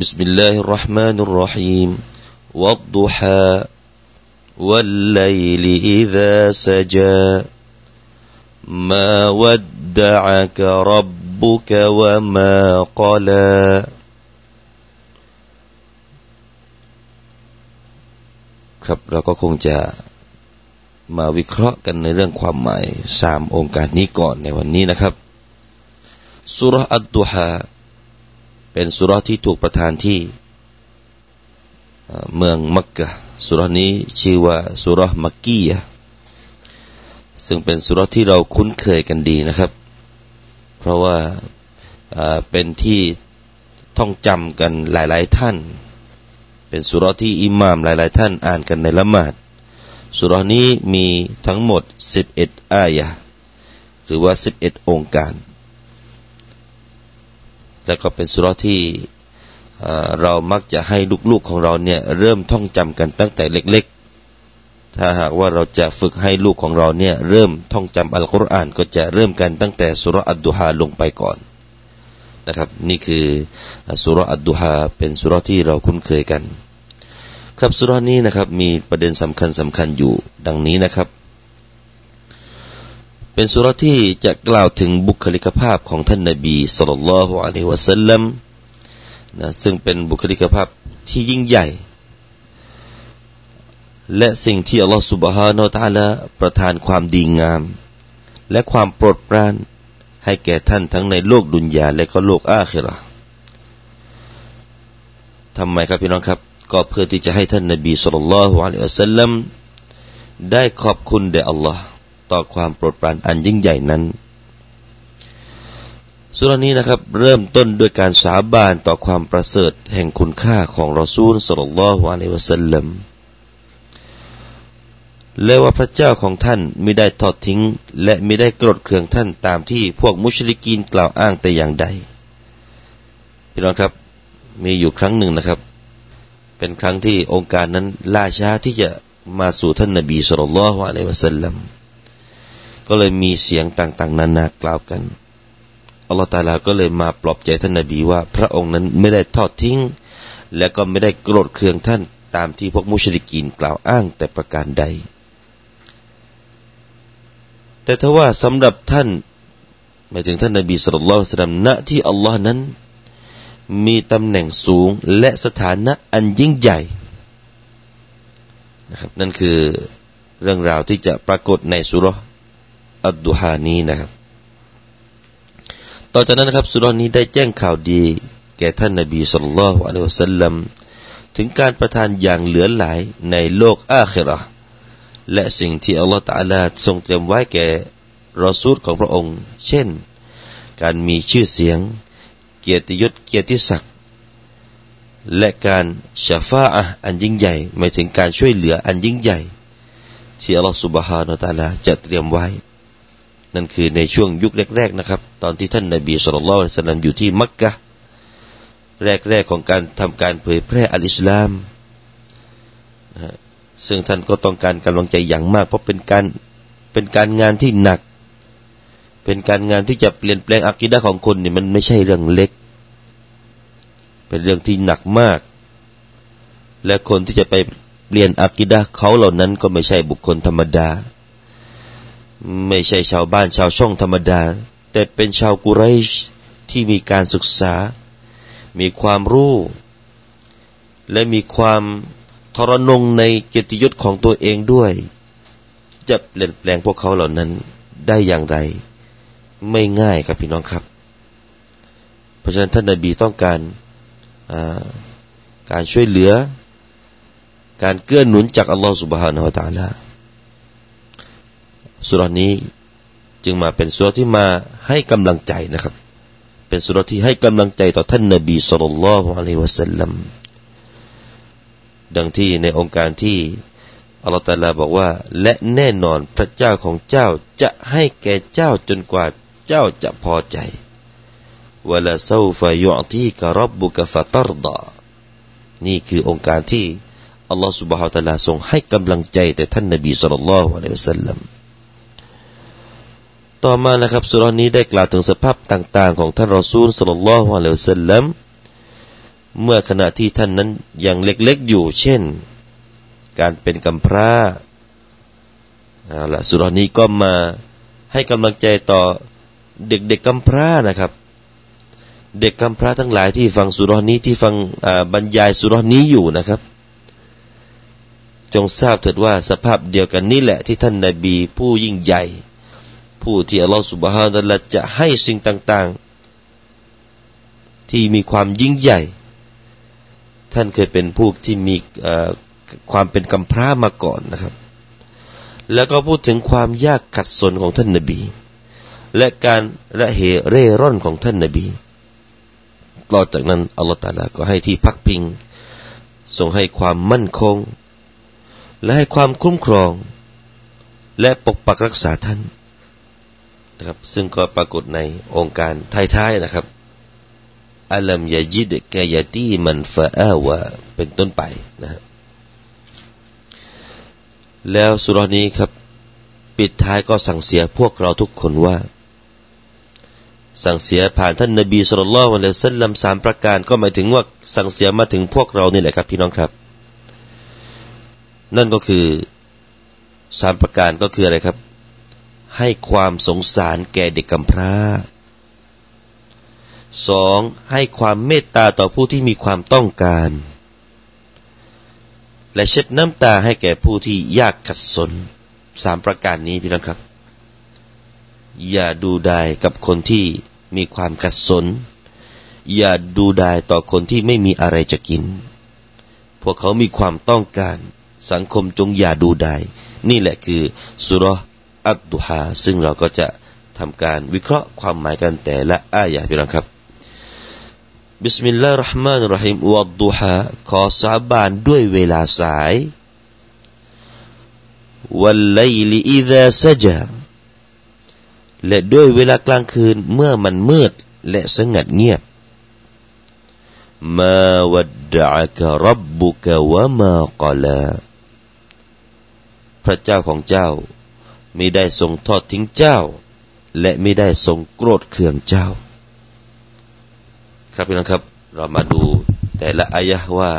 بسم الله الرحمن الرحيم والضحى والليل إذا سجى ما ودعك ربك وما قلى ครับเราก็คงจะมาวิเคราะห์กันในเรื่องความหมายสามองค์การนี้ก่อนในวันนี้นะครับสุรอัตดุฮา เป็นสุรที่ถูกประทานที่เมืองมักกะสุรนี้ชื่อว่าสุรมักกียะซึ่งเป็นสุรที่เราคุ้นเคยกันดีนะครับ เพราะว่าเป็นที่ท่องจำกันหลาย ๆ ท่าน เป็นสุรที่อิหม่ามหลาย ๆ ท่านอ่านกันในละหมาดสุรนี้มีทั้งหมด 11 อายะหรือว่า 11 องค์การ และก็เป็นสุรที่เรามักจะให้ลูกๆของเราเนี่ยเริ่มท่องจำกันตั้งแต่เล็กๆ ถ้าหากว่าเราจะฝึกให้ลูกของเราเนี่ยเริ่มท่องจำอัลกุรอานก็จะเริ่มกันตั้งแต่สุรอัดดุฮาลงไปก่อนนะครับ นี่คือสุรอัดดุฮาเป็นสุรที่เราคุ้นเคยกัน ครับสุรานี้นะครับมีประเด็นสำคัญสำคัญอยู่ดังนี้นะครับ เป็นสุรที่จะกล่าวถึงบุคลิกภาพของท่านนบีสุลต่านละฮ์อัยฮิวะสัลลัมนะซึ่งเป็นบุคลิกภาพที่ยิ่งใหญ่ และสิ่งที่อัลลอฮฺสุบฮานอตาละประทานความดีงาม และความโปรดปรานให้แก่ท่านทั้งในโลกดุนยาและก็โลกอาคิราทำไมครับพี่น้องครับ ก็เพื่อที่จะให้ท่านนบีสุลต่านละฮ์อัยฮิวะสัลลัมได้ขอบคุณแด่อัลลอฮ์ ต่อความโปรดปรานอันยิ่งใหญ่นั้นสุรานี้นะครับ เริ่มต้นด้วยการสาบานต่อความประเสริฐแห่งคุณค่าของรอซูลสุลต่านละฮ์อะลัยฮิสัลลัมและว่าพระเจ้าของท่านไม่ได้ทอดทิ้ง และไม่ได้กรดเคืองท่านตามที่พวกมุชลิกีนกล่าวอ้างแต่อย่างใดพี่น้องครับมีอยู่ครั้งหนึ่งนะครับ เป็นครั้งที่องค์การนั้นล่าช้าที่จะมาสู่ท่านนบีสุลต่านละฮ์อะลัยวะสัลลัม ก็เลยมีเสียงต่างๆ นานากล่าวกันอัลลอฮฺตาลาก็เลยมาปลอบใจท่านนบีว่า พระองค์นั้นไม่ได้ทอดทิ้ง และก็ไม่ได้โกรธเคืองท่านตามที่พวกมุชริกีนกล่าวอ้างแต่ประการใด แต่ถ้าว่าสำหรับท่านหมายถึงท่านนบีสุลต่านละสัลลัมณที่อัลลอฮ์นั้น มีตำแหน่งสูงและสถานะอันยิ่งใหญ่นะครับนั่นคือเรื่องราวที่จะปรากฏในสุร อัดดุฮานี้นะครับ ต่อจากนั้นนะครับสุรนี้ได้แจ้งข่าวดี แก่ท่านนบีสุลต่านละฮ์อะลัยฮิสัลลัมถึงการประทานอย่างเหลือหลายในโลกอาคิรอและสิ่งที่อัลลอฮฺตะลาทรงเตรียมไว้แก่รอซูลของพระองค์ เช่น การมีชื่อเสียง เกียรติยศเกียรติศักดิ์และการชาฟาอะอันยิ่งใหญ่หมายถึงการช่วยเหลืออันยิ่งใหญ่ ที่อัลลอฮฺสุบฮานาตาลาจะเตรียมไว้ นั่นคือในช่วงยุคแรกๆนะครับ ตอนที่ท่านนบีสุลต่านสัลลัมอยู่ที่มักกะแรกๆของการทำการเผยแพร่อัลอิสลามนะซึ่งท่านก็ต้องการกำลังใจอย่างมาก เพราะเป็นการเป็นการงานที่หนัก เป็นการงานที่จะเปลี่ยนแปลงอักิดะของคนเนี่ยมันไม่ใช่เรื่องเล็ก เป็นเรื่องที่หนักมาก และคนที่จะไปเปลี่ยนอักิดะเขาเหล่านั้นก็ไม่ใช่บุคคลธรรมดา ไม่ใช่ชาวบ้านชาวช่องธรรมดา แต่เป็นชาวกุไรชที่มีการศึกษา มีความรู้ และมีความทรนงในเกียรติยศของตัวเองด้วย จะเปลี่ยนแปลงพวกเขาเหล่านั้นได้อย่างไร ไม่ง่ายครับพี่น้องครับ เพราะฉะนั้นท่านนบีต้องการการช่วยเหลือ การเกื้อหนุนจากอัลลอฮฺสุบฮานาอัลตาลา สุรนี้จึงมาเป็นสุรที่มาให้กำลังใจนะครับ เป็นสุรที่ให้กำลังใจต่อท่านนบีสุลต่านละฮ์อะลัยวะสัลลัมดังที่ในองค์การที่อัลลอฮฺตาลาบอกว่า และแน่นอนพระเจ้าของเจ้าจะให้แก่เจ้าจนกว่าเจ้าจะพอใจวะลาซาฟายุอตีกรับบุกะฟะตรดานี่คือองค์การที่อัลลอฮฺสุบฮฺตาลาทรงให้กำลังใจแต่ท่านนบีสุลต่านละฮ์อะลัยวะสัลลัม ต่อมานะครับสุรนี้ได้กล่าวถึงสภาพต่างๆ ของท่านรอซูลสุลต่านละฮ์อะลัยฮิสัลลัมเมื่อขณะที่ท่านนั้นยังเล็กๆอยู่ เช่น การเป็นกำพร้าเอาละสุรนี้ก็มาให้กำลังใจต่อเด็กๆกำพร้านะครับ เด็กกำพร้าทั้งหลายที่ฟังสุรนี้ที่ฟังบรรยายสุรนี้อยู่นะครับ จงทราบเถิดว่าสภาพเดียวกันนี่แหละที่ท่านนาบีผู้ยิ่งใหญ่ ผู้ที่อัลลอฮฺสุบฮานัลละจะให้สิ่งต่าง ๆ ที่มีความยิ่งใหญ่ ท่านเคยเป็นผู้ที่มีความเป็นกำพร้ามาก่อนนะครับ แล้วก็พูดถึงความยากขัดสนของท่านนบี และการระเหเร่ร่อนของท่านนบีต่อจากนั้นอัลลอฮฺตาลาก็ให้ที่พักพิงทรงให้ความมั่นคง และให้ความคุ้มครอง และปกปักรักษาท่าน นะครับ ซึ่งก็ปรากฏในองค์การท้ายๆนะครับอัลัมยาจิดกายตีมันฟาอาวะเป็นต้นไปนะครับแล้วสุรนี้ครับ ปิดท้ายก็สั่งเสียพวกเราทุกคนว่า สั่งเสียผ่านท่านนบีสุลต่านละวันเลสัลลัมสามประการก็หมายถึงว่าสั่งเสียมาถึงพวกเรานี่แหละครับพี่น้องครับ นั่นก็คือสามประการก็คืออะไรครับ ให้ความสงสารแก่เด็กกำพร้าสองให้ความเมตตาต่อผู้ที่มีความต้องการ และเช็ดน้ำตาให้แก่ผู้ที่ยากขัดสนสามประการนี้พี่น้องครับ อย่าดูดายกับคนที่มีความขัดสน อย่าดูดายต่อคนที่ไม่มีอะไรจะกิน พวกเขามีความต้องการ สังคมจงอย่าดูดายนี่แหละคือสุร อัตดุฮาซึ่งเราก็จะทำการวิเคราะห์ความหมายกันแต่ละอายะพี่น้องครับบิสมิลลาห์ราะห์มานุรหิมวัดดุฮาขอสาบานด้วยเวลาสายวัลไลลีอิดาซจาและด้วยเวลากลางคืนเมื่อมันมืดและสงัดเงียบมาวัดดะกะรับบุกะวะมากลาพระเจ้าของเจ้า ไม่ได้ทรงทอดทิ้งเจ้า และไม่ได้ทรงโกรธเคืองเจ้า ครับพี่น้องครับ เรามาดูแต่ละอายะว่า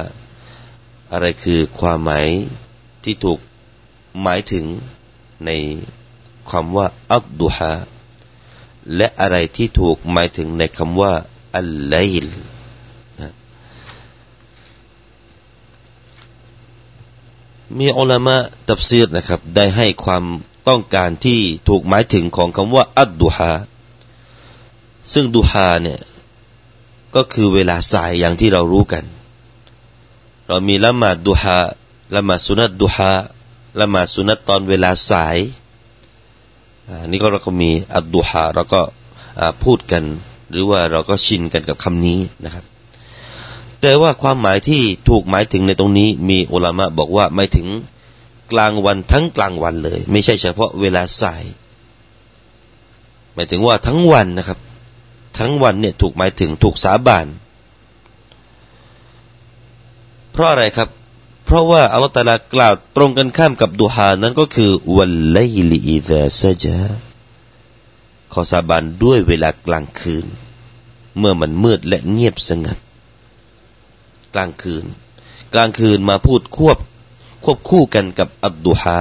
อะไรคือความหมายที่ถูกหมายถึงในคำว่า อับดุฮาและอะไรที่ถูกหมายถึงในคำว่า อัลไลลมีอัลามะตับซีรนะครับ ได้ให้ความ ต้องการที่ถูกหมายถึงของคำว่าอัดดุฮาซึ่งดุฮาเนี่ยก็คือเวลาสายอย่างที่เรารู้กัน เรามีละหมาดดุฮาละหมาดสุนัตดุฮาละหมาดสุนัตตอนเวลาสายอันนี้ก็เราก็มีอัดดุฮาเราก็พูดกัน หรือว่าเราก็ชินกันกับคำนี้นะครับ แต่ว่าความหมายที่ถูกหมายถึงในตรงนี้ มีอุลามะบอกว่าไม่ถึง กลางวันทั้งกลางวันเลย ไม่ใช่เฉพาะเวลาสาย หมายถึงว่าทั้งวันนะครับ ทั้งวันเนี่ยถูกหมายถึงถูกสาบาน เพราะอะไรครับ เพราะว่าอัลตาลากล่าวตรงกันข้ามกับดูฮานั้นก็คือวันไลลีอิดะซจาขอสาบานด้วยเวลากลางคืน เมื่อมันมืดและเงียบสงัด กลางคืน กลางคืนมาพูดควบ ควบคู่กันกับอับดุฮา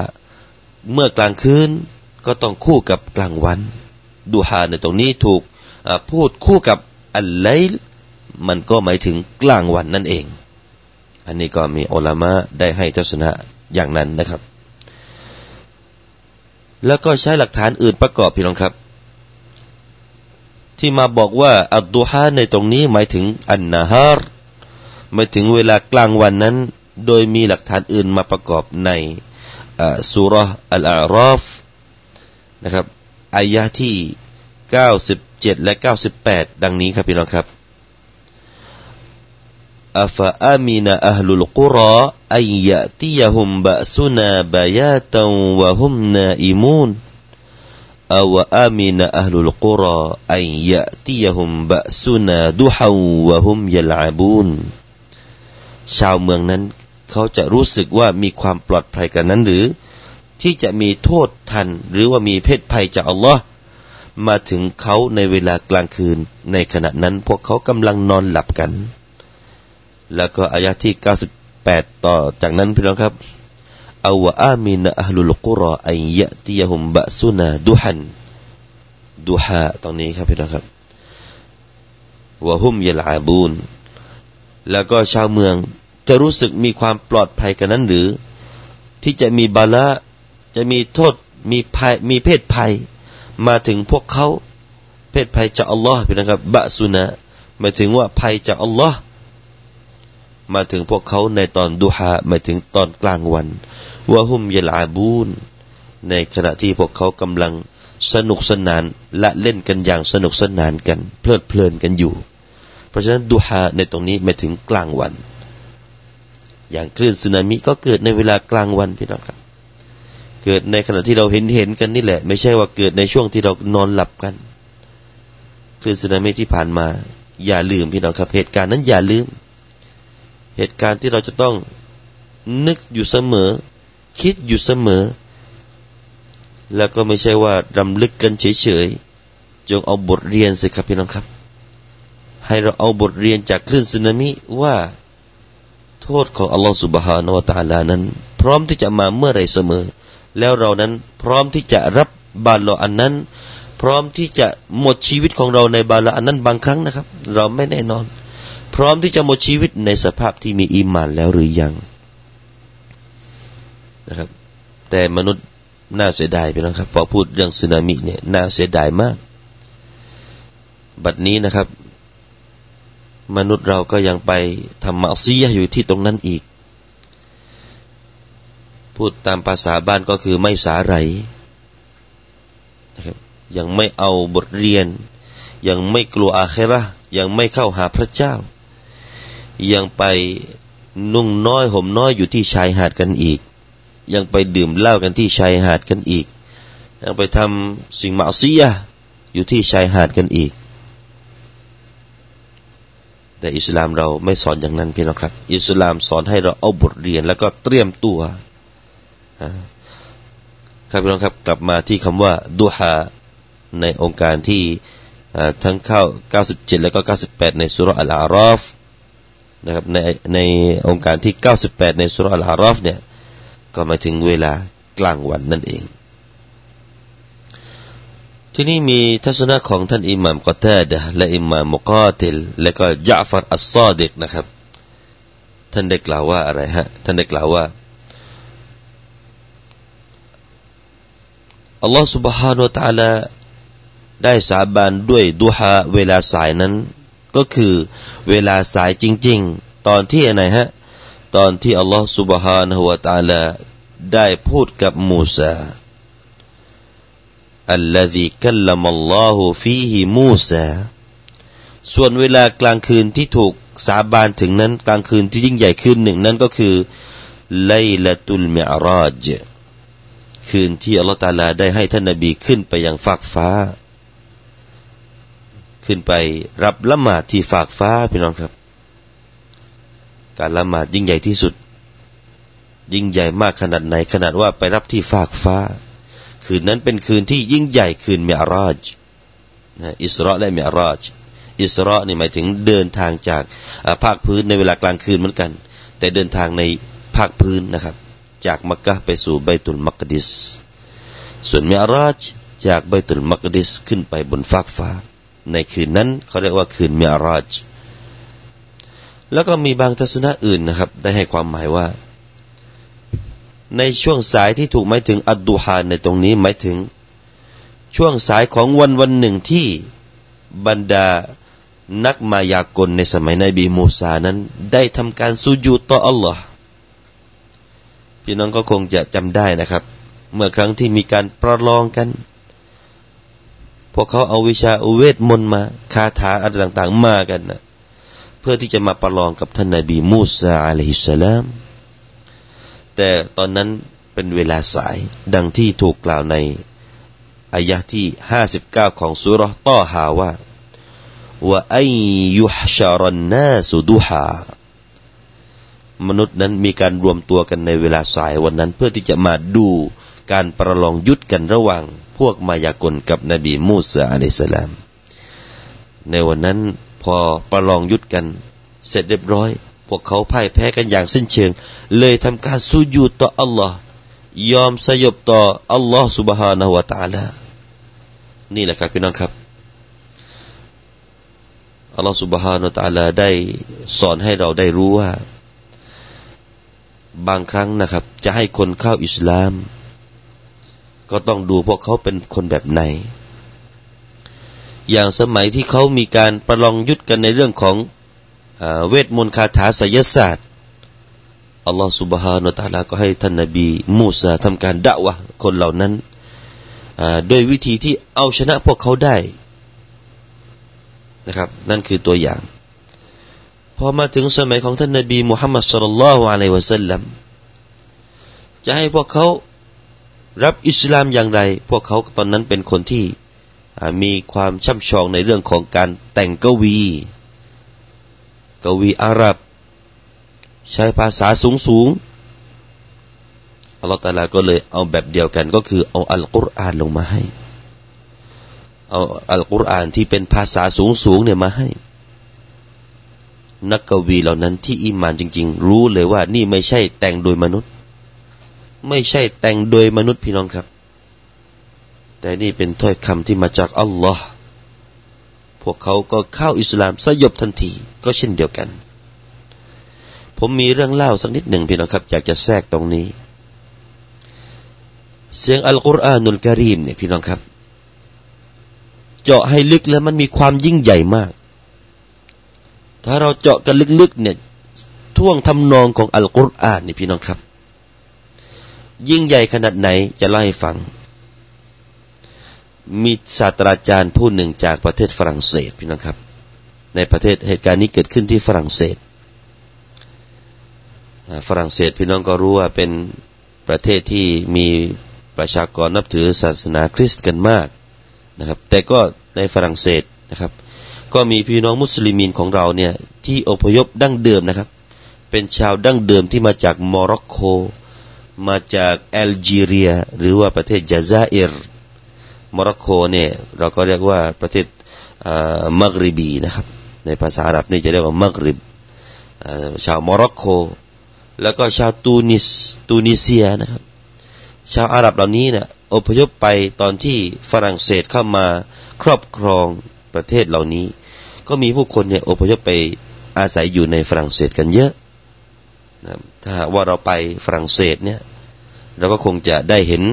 เมื่อกลางคืนก็ต้องคู่กับกลางวัน ดูฮาในตรงนี้ถูกพูดคู่กับอัลไลมันก็หมายถึงกลางวันนั่นเอง อันนี้ก็มีอัลามะได้ให้ทัศนะอย่างนั้นนะครับ แล้วก็ใช้หลักฐานอื่นประกอบพี่น้องครับ ที่มาบอกว่าอัลดูฮาในตรงนี้หมายถึงอันนาฮาร์หมายถึงเวลากลางวันนั้น โดยมีหลักฐานอื่นมาประกอบในสุรอัลอาราฟนะครับอายะที่ 97 และ 98 ดังนี้ครับพี่น้องครับอัฟอามินะอัลลุลกุรออัยยะติยะฮุมบะสุนาบายาตันวะฮุมนาอิมูนอาวอามินะอัลลุลกุรออัยยะติยะฮุมบะสุนาดุฮาวะฮุมยัลอาบูนชาวเมืองนั้น เขาจะรู้สึกว่ามีความปลอดภัยกันนั้นหรือ ที่จะมีโทษทันหรือว่ามีเพศภัยจากอัลลอฮ์มาถึงเขาในเวลากลางคืน ในขณะนั้นพวกเขากำลังนอนหลับกัน แล้วก็อายะที่ 98 ต่อจากนั้นพี่น้องครับอาวะอามินอัลลุลกุรออันยะติยะฮุมบะซุนาดุฮันดุฮาตรงนี้ครับพี่น้องครับวะฮุมยะลาบูนแล้วก็ชาวเมือง จะรู้สึกมีความปลอดภัยกันนั้นหรือ ที่จะมีบาละจะมีโทษมีภัยมีเพศภัย มาถึงพวกเขาเพศภัยจากอัลลอฮ์พี่นะครับบะซุนะหมายถึงว่าภัยจากอัลลอฮ์มาถึงพวกเขาในตอนดุฮาหมายถึงตอนกลางวันว่าหุมยลาบูนในขณะที่พวกเขากำลังสนุกสนานและเล่นกันอย่างสนุกสนานกัน เพลิดเพลินกันอยู่ เพราะฉะนั้นดุฮาในตรงนี้หมายถึงกลางวัน อย่างคลื่นสึนามิก็เกิดในเวลากลางวันพี่น้องครับ เกิดในขณะที่เราเห็นเห็นกันนี่แหละ ไม่ใช่ว่าเกิดในช่วงที่เรานอนหลับกันคลื่นสึนามิที่ผ่านมา อย่าลืมพี่น้องครับ เหตุการณ์นั้นอย่าลืม เหตุการณ์ที่เราจะต้องนึกอยู่เสมอ คิดอยู่เสมอ แล้วก็ไม่ใช่ว่ารำลึกกันเฉยๆจงเอาบทเรียนสิครับพี่น้องครับ ให้เราเอาบทเรียนจากคลื่นสึนามิว่า โทษของอัลลอฮฺสุบฮานาวะตาลานั้น พร้อมที่จะมาเมื่อไรเสมอ แล้วเรานั้นพร้อมที่จะรับบาลออันนั้น พร้อมที่จะหมดชีวิตของเราในบาลออันนั้นบางครั้งนะครับ เราไม่แน่นอน พร้อมที่จะหมดชีวิตในสภาพที่มีอีมานแล้วหรือยังนะครับ แต่มนุษย์น่าเสียดายไปแล้วครับพอพูดเรื่องสึนามิเนี่ยน่าเสียดายมาก บัดนี้นะครับ มนุษย์เราก็ยังไปทำมาซียอยู่ที่ตรงนั้นอีก พูดตามภาษาบ้านก็คือไม่สาไรนะครับยังไม่เอาบทเรียน ยังไม่กลัวอาเคระยังไม่เข้าหาพระเจ้า ยังไปนุ่งน้อยห่มน้อยอยู่ที่ชายหาดกันอีก ยังไปดื่มเหล้ากันที่ชายหาดกันอีก ยังไปทำสิ่งมาซียอยู่ที่ชายหาดกันอีก แต่อิสลามเราไม่สอนอย่างนั้นพี่น้องครับ อิสลามสอนให้เราเอาบทเรียนแล้วก็เตรียมตัวครับพี่น้องครับกลับมาที่คำว่าดูฮาในองค์การที่ทั้งเข้า 97 แล้วก็ 98 ในสุรอัลอาราฟนะครับในในองค์การที่ 98 ในสุรอัลอาราฟเนี่ยก็มาถึงเวลากลางวันนั่นเอง ที่นี่มีทัศนะของท่านอิหม่ามกอตาดะและอิหม่ามมุกาติลและก็ยะฟัรอัสซอดิกนะครับ ท่านได้กล่าวว่าอะไรฮะ ท่านได้กล่าวว่าอัลลอฮฺ سبحانه และ تعالى ได้สาบานด้วยดุฮาเวลาสายนั้น ก็คือเวลาสายจริง ๆ ตอนที่ไหนฮะตอนที่อัลลอฮฺ سبحانه และ تعالى ได้พูดกับมูซา الذي كلم الله فيه มูซาส่วนเวลากลางคืนที่ถูกสาบานถึงนั้น กลางคืนที่ยิ่งใหญ่คืนหนึ่งนั้นก็คือไลละตุลมิอราจคืนที่อัลลอฮฺตาลาได้ให้ท่านนบีขึ้นไปยังฟากฟ้า ขึ้นไปรับละหมาดที่ฟากฟ้าพี่น้องครับการละหมาดยิ่งใหญ่ที่สุด ยิ่งใหญ่มากขนาดไหน ขนาดว่าไปรับที่ฟากฟ้า คืนนั้นเป็นคืนที่ยิ่งใหญ่คืนมียราจนะอิสราและเมียราจอิสรานี่หมายถึงเดินทางจากภาคพื้นในเวลากลางคืนเหมือนกัน แต่เดินทางในภาคพื้นนะครับ จากมักกะไปสู่ไบตุลมักดิส ส่วนเมียราจจากไบตุลมักดิสขึ้นไปบนฟากฟ้า ในคืนนั้นเขาเรียกว่าคืนเมียราจแล้วก็มีบางทัศนะอื่นนะครับ ได้ให้ความหมายว่า ในช่วงสายที่ถูกหมายถึงอัดดูฮานในตรงนี้หมายถึง ช่วงสายของวันวันหนึ่งที่บรรดานักมายากลในสมัยนบีมูซานั้น ได้ทำการสุญูต่ออัลลอฮ์พี่น้องก็คงจะจำได้นะครับ เมื่อครั้งที่มีการประลองกัน พวกเขาเอาวิชาอุเวทมนมาคาถาอะไรต่าง ๆ มากันนะเพื่อที่จะมาประลองกับท่านนาบีมูซาอะลัยฮิสสลาม แต่ตอนนั้นเป็นเวลาสายดังที่ถูกกล่าวในอายะที่ห้าสิบเก้าของสุรต้อฮาว่าว่าไอยุฮชารันนาสุดุฮามนุษย์นั้นมีการรวมตัวกันในเวลาสายวันนั้น เพื่อที่จะมาดูการประลองยุทธกันระหว่าง พวกมายากลกับนบีมูซาอะลัยสลาม ในวันนั้นพอประลองยุทธกันเสร็จเรียบร้อย วกเขาพ่ายแพ้กันอย่างสิ้นเชิง เลยทำการสุญูต่ออัลลอฮ์ยอมสยบต่ออัลลอฮ์ سبحانه และ تعالى นี่แหละครับพี่น้องครับอัลลอฮ์ سبحانه และ تعالى ได้สอนให้เราได้รู้ว่า บางครั้งนะครับ จะให้คนเข้าอิสลาม ก็ต้องดูพวกเขาเป็นคนแบบไหน อย่างสมัยที่เขามีการประลองยุทธกันในเรื่องของ เวทมนต์คาถาไสยศาสตร์อัลลอฮฺสุบฮานาตาลาก็ให้ท่านนบีมูซาทำการด่าวะคนเหล่านั้นด้วยวิธีที่เอาชนะพวกเขาได้นะครับ นั่นคือตัวอย่างพอมาถึงสมัยของท่านนบีมุฮัมมัดสุลลัลฮุอะลัยวะสัลลัมจะให้พวกเขารับอิสลามอย่างไร พวกเขาตอนนั้นเป็นคนที่มีความช่ำชองในเรื่องของการแต่งกวี กวีอาหรับ ใช้ภาษาสูงสูงอัลลอฮฺตาลาก็เลยเอาแบบเดียวกันก็คือเอาอัลกุรอานลงมาให้ เอาอัลกุรอานที่เป็นภาษาสูงสูงเนี่ยมาให้ นักกวีเหล่านั้นที่อิมานจริง ๆ รู้เลยว่านี่ไม่ใช่แต่งโดยมนุษย์ ไม่ใช่แต่งโดยมนุษย์พี่น้องครับ แต่นี่เป็นถ้อยคำที่มาจากอัลลอฮ์ พวกเขาก็เข้าอิสลามสยบทันทีก็เช่นเดียวกัน ผมมีเรื่องเล่าสักนิดหนึ่งพี่น้องครับ อยากจะแทรกตรงนี้ เสียงอัลกุรอานุลกิริมเนี่ยพี่น้องครับ เจาะให้ลึกแล้วมันมีความยิ่งใหญ่มาก ถ้าเราเจาะกันลึกๆเนี่ยท่วงทำนองของอัลกุรอานนี่พี่น้องครับ ยิ่งใหญ่ขนาดไหนจะเล่าให้ฟัง มีศาสตราจารย์ผู้หนึ่งจากประเทศฝรั่งเศสพี่น้องครับ ในประเทศเหตุการณ์นี้เกิดขึ้นที่ฝรั่งเศสฝรั่งเศสพี่น้องก็รู้ว่าเป็นประเทศที่มีประชากรนับถือศาสนาคริสต์กันมากนะครับ แต่ก็ในฝรั่งเศสนะครับ ก็มีพี่น้องมุสลิมินของเราเนี่ยที่อพยพดั้งเดิมนะครับ เป็นชาวดั้งเดิมที่มาจากโมร็อกโกมาจากแอลจีเรีย หรือว่าประเทศจาซาอิร โมร็อกโกเนี่ยเราก็เรียกว่าประเทศมักริบีนะครับ ในภาษาอาหรับนี่จะเรียกว่ามักริบชาวโมร็อกโกแล้วก็ชาวตูนิสตูนิเซียนะครับ ชาวอาหรับเหล่านี้เนี่ยอพยพไปตอนที่ฝรั่งเศสเข้ามาครอบครองประเทศเหล่านี้ ก็มีผู้คนเนี่ยอพยพไปอาศัยอยู่ในฝรั่งเศสกันเยอะนะถ้าว่าเราไปฝรั่งเศสเนี่ยเราก็คงจะได้เห็น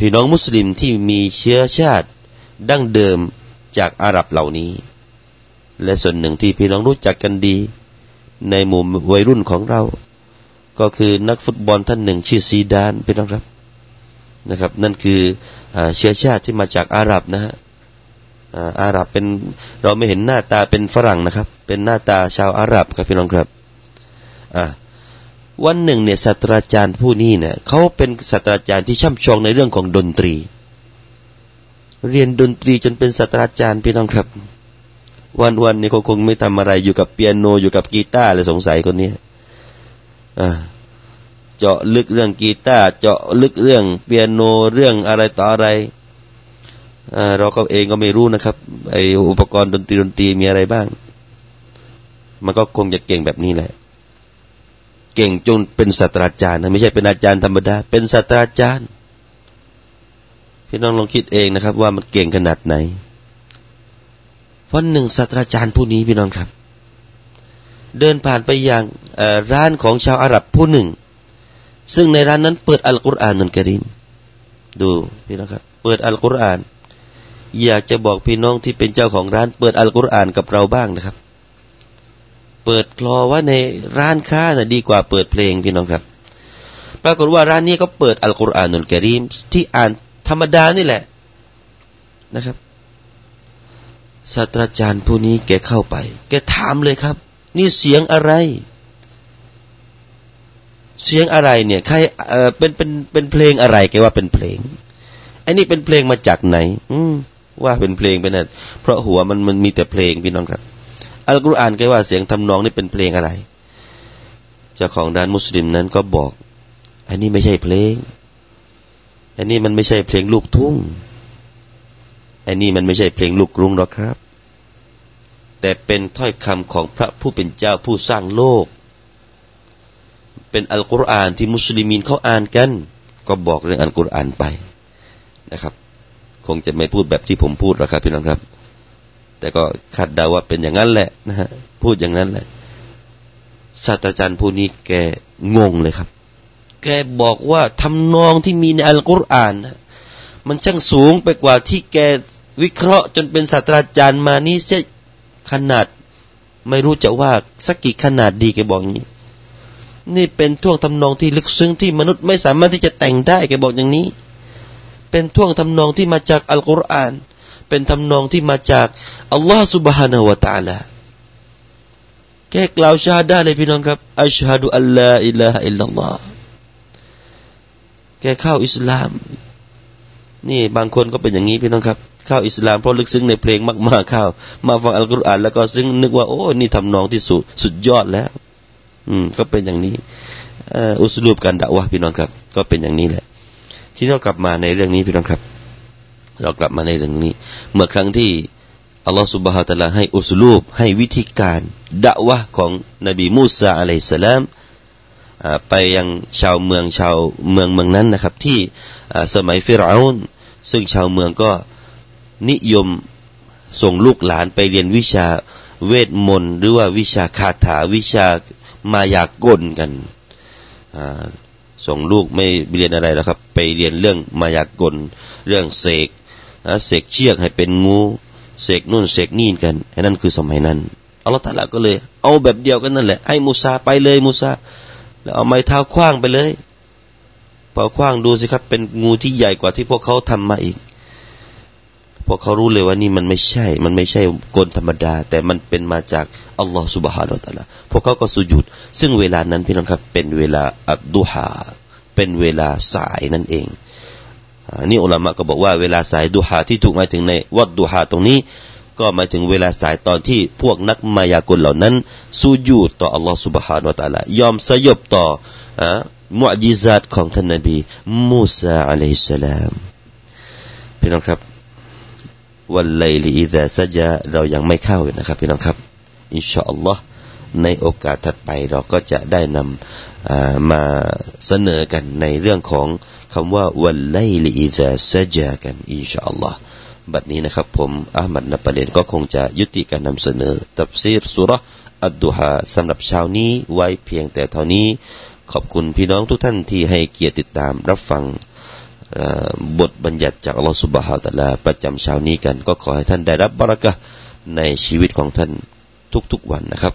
พี่น้องมุสลิมที่มีเชื้อชาติดั้งเดิมจากอาหรับเหล่านี้ และส่วนหนึ่งที่พี่น้องรู้จักกันดี ในหมู่วัยรุ่นของเรา ก็คือนักฟุตบอลท่านหนึ่งชื่อซีดานพี่น้องครับนะครับ นั่นคือเชื้อชาติที่มาจากอาหรับนะฮะอาหรับเป็นเราไม่เห็นหน้าตาเป็นฝรั่งนะครับ เป็นหน้าตาชาวอาหรับครับพี่น้องครับอ่า วันหนึ่งเนี่ยศาสตราจารย์ผู้นี้เนี่ยเขาเป็นศาสตราจารย์ที่ช่ำชองในเรื่องของดนตรี เรียนดนตรีจนเป็นศาสตราจารย์พี่น้องครับ วันวันนี้เขาคงไม่ทำอะไรอยู่กับเปียโนอยู่กับกีตาร์เลยสงสัยคนนี้อ่าเจาะลึกเรื่องกีตาร์เจาะลึกเรื่องเปียโนเรื่องอะไรต่ออะไรอ่าเราก็เองก็ไม่รู้นะครับ ไออุปกรณ์ดนตรีดนตรีมีอะไรบ้าง มันก็คงจะเก่งแบบนี้แหละ เก่งจนเป็นศาสตราจารย์นะไม่ใช่เป็นอาจารย์ธรรมดา เป็นศาสตราจารย์พี่น้องลองคิดเองนะครับ ว่ามันเก่งขนาดไหนวันหนึ่งศาสตราจารย์ผู้นี้พี่น้องครับ เดินผ่านไปยังร้านของชาวอาหรับผู้หนึ่ง ซึ่งในร้านนั้นเปิดอัลกุรอานนันกริมดูพี่น้องครับ เปิดอัลกุรอาน อยากจะบอกพี่น้องที่เป็นเจ้าของร้าน เปิดอัลกุรอานกับเราบ้างนะครับ เปิดคลอว่าในร้านค้าน่ะดีกว่าเปิดเพลงพี่น้องครับ ปรากฏว่าร้านนี้ก็เปิดอัลกุรอานนุลกิริมที่อ่านธรรมดานี่แหละนะครับศาสตราจารย์ผู้นี้แกเข้าไป แกถามเลยครับ นี่เสียงอะไร เสียงอะไรเนี่ยใครเออเป็นเป็นเป็นเพลงอะไรแกว่าเป็นเพลงไอ้นี่เป็นเพลงมาจากไหน อืมว่าเป็นเพลงเป็นนั่นเพราะหัวมันมันมีแต่เพลงพี่น้องครับ อัลกุรอานก็ว่าเสียงทำนองนี่เป็นเพลงอะไร เจ้าของด้านมุสลิมนั้นก็บอก อันนี้ไม่ใช่เพลง อันนี้มันไม่ใช่เพลงลูกทุ่ง อันนี้มันไม่ใช่เพลงลูกกรุงหรอกครับ แต่เป็นถ้อยคำของพระผู้เป็นเจ้าผู้สร้างโลก เป็นอัลกุรอานที่มุสลิมีนเขาอ่านกัน ก็บอกเรื่องอัลกุรอานไปนะครับ คงจะไม่พูดแบบที่ผมพูดหรอกครับพี่น้องครับ แต่ก็คาดเดาว่าเป็นอย่างนั้นแหละนะฮะพูดอย่างนั้นแหละศาสตราจารย์ผู้นี้แกงงเลยครับ แกบอกว่าทำนองที่มีในอัลกุรอานนะมันช่างสูงไปกว่าที่แกวิเคราะห์จนเป็นศาสตราจารย์มานี่เสียขนาด ไม่รู้จะว่าสักกี่ขนาดดีแกบอกอย่างนี้ นี่เป็นท่วงทำนองที่ลึกซึ้งที่มนุษย์ไม่สามารถที่จะแต่งได้แกบอกอย่างนี้ เป็นท่วงทำนองที่มาจากอัลกุรอาน เป็นทำนองที่มาจากอัลลอฮ์ سبحانه และ تعالى แค่กล่าวชาดาเลยพี่น้องครับอัชฮะดุอัลลอฮ์อิลลาฮอิลลัลลอฮแกเข้าอิสลาม นี่บางคนก็เป็นอย่างนี้พี่น้องครับ เข้าอิสลามเพราะลึกซึ้งในเพลงมากๆเข้า มาฟังอัลกุรอานแล้วก็ซึ้งนึกว่าโอ้นี่ทำนองที่สุดสุดยอดแล้ว อืม ก็เป็นอย่างนี้อุสลูปการด่าวะพี่น้องครับ ก็เป็นอย่างนี้แหละ ที่เรากลับมาในเรื่องนี้พี่น้องครับ เรากลับมาในเรื่องนี้ เมื่อครั้งที่อัลลอฮฺสุบฮฺตะลาให้อุสลูปให้วิธีการดะวะของนบีมูซาอะลัยสลามไปยังชาวเมืองชาวเมืองเมืองนั้นนะครับ ที่สมัยฟิรอานซึ่งชาวเมืองก็นิยมส่งลูกหลานไปเรียนวิชาเวทมนต์หรือว่าวิชาคาถาวิชามายากลกันส่งลูกไม่เรียนอะไรแล้วครับ ไปเรียนเรื่องมายากล เรื่องเสก เสกเชือกให้เป็นงูเสกนู่นเสกนี่กันไอ้นั่นคือสมัยนั้นอัลลอฮฺตาลาก็เลย เอาแบบเดียวกันนั่นแหละให้มูซาไปเลยมูซาแล้วเอาไม้เท้าคว้างไปเลยพอคว้างดูสิครับ เป็นงูที่ใหญ่กว่าที่พวกเขาทำมาอีกพวกเขารู้เลยว่านี่มันไม่ใช่ มันไม่ใช่กลธรรมดา แต่มันเป็นมาจากอัลลอฮฺสุบฮานาอัลลอฮฺพวกเขาก็สุญูดซึ่งเวลานั้นพี่น้องครับ เป็นเวลาอัดดุฮาเป็นเวลาสายนั่นเอง นี่อุลามะก็บอกว่าเวลาสายดุฮาที่ถูกหมายถึงในวัดดุฮาตรงนี้ก็หมายถึงเวลาสายตอนที่พวกนักมายากลเหล่านั้นสูญูดต่ออัลลอฮฺ سبحانه และ تعالى ยอมสยบต่อมุอจิซาตของท่านนบีมูซาอะลัยฮิสสลามพี่น้องครับวันไลลีอิดะซะจาเรายังไม่เข้านะครับพี่น้องครับอินชาอัลลอฮ์ ในโอกาสถัดไปเราก็จะได้นำมาเสนอกันในเรื่องของคำว่าวันไลลีอิดะซะจากันอินชาอัลลอฮ์บัดนี้นะครับผมอามัดนประเด็นก็คงจะยุติการนำเสนอ ตับซีรสุรอัดดุฮาสำหรับเช้านี้ไว้เพียงแต่เท่านี้ ขอบคุณพี่น้องทุกท่านที่ให้เกียรติติดตามรับฟังบทบัญญัติจากอัลลอฮฺสุบฮาตะลาประจำเช้านี้กัน ก็ขอให้ท่านได้รับบารักะในชีวิตของท่านทุกๆวันนะครับ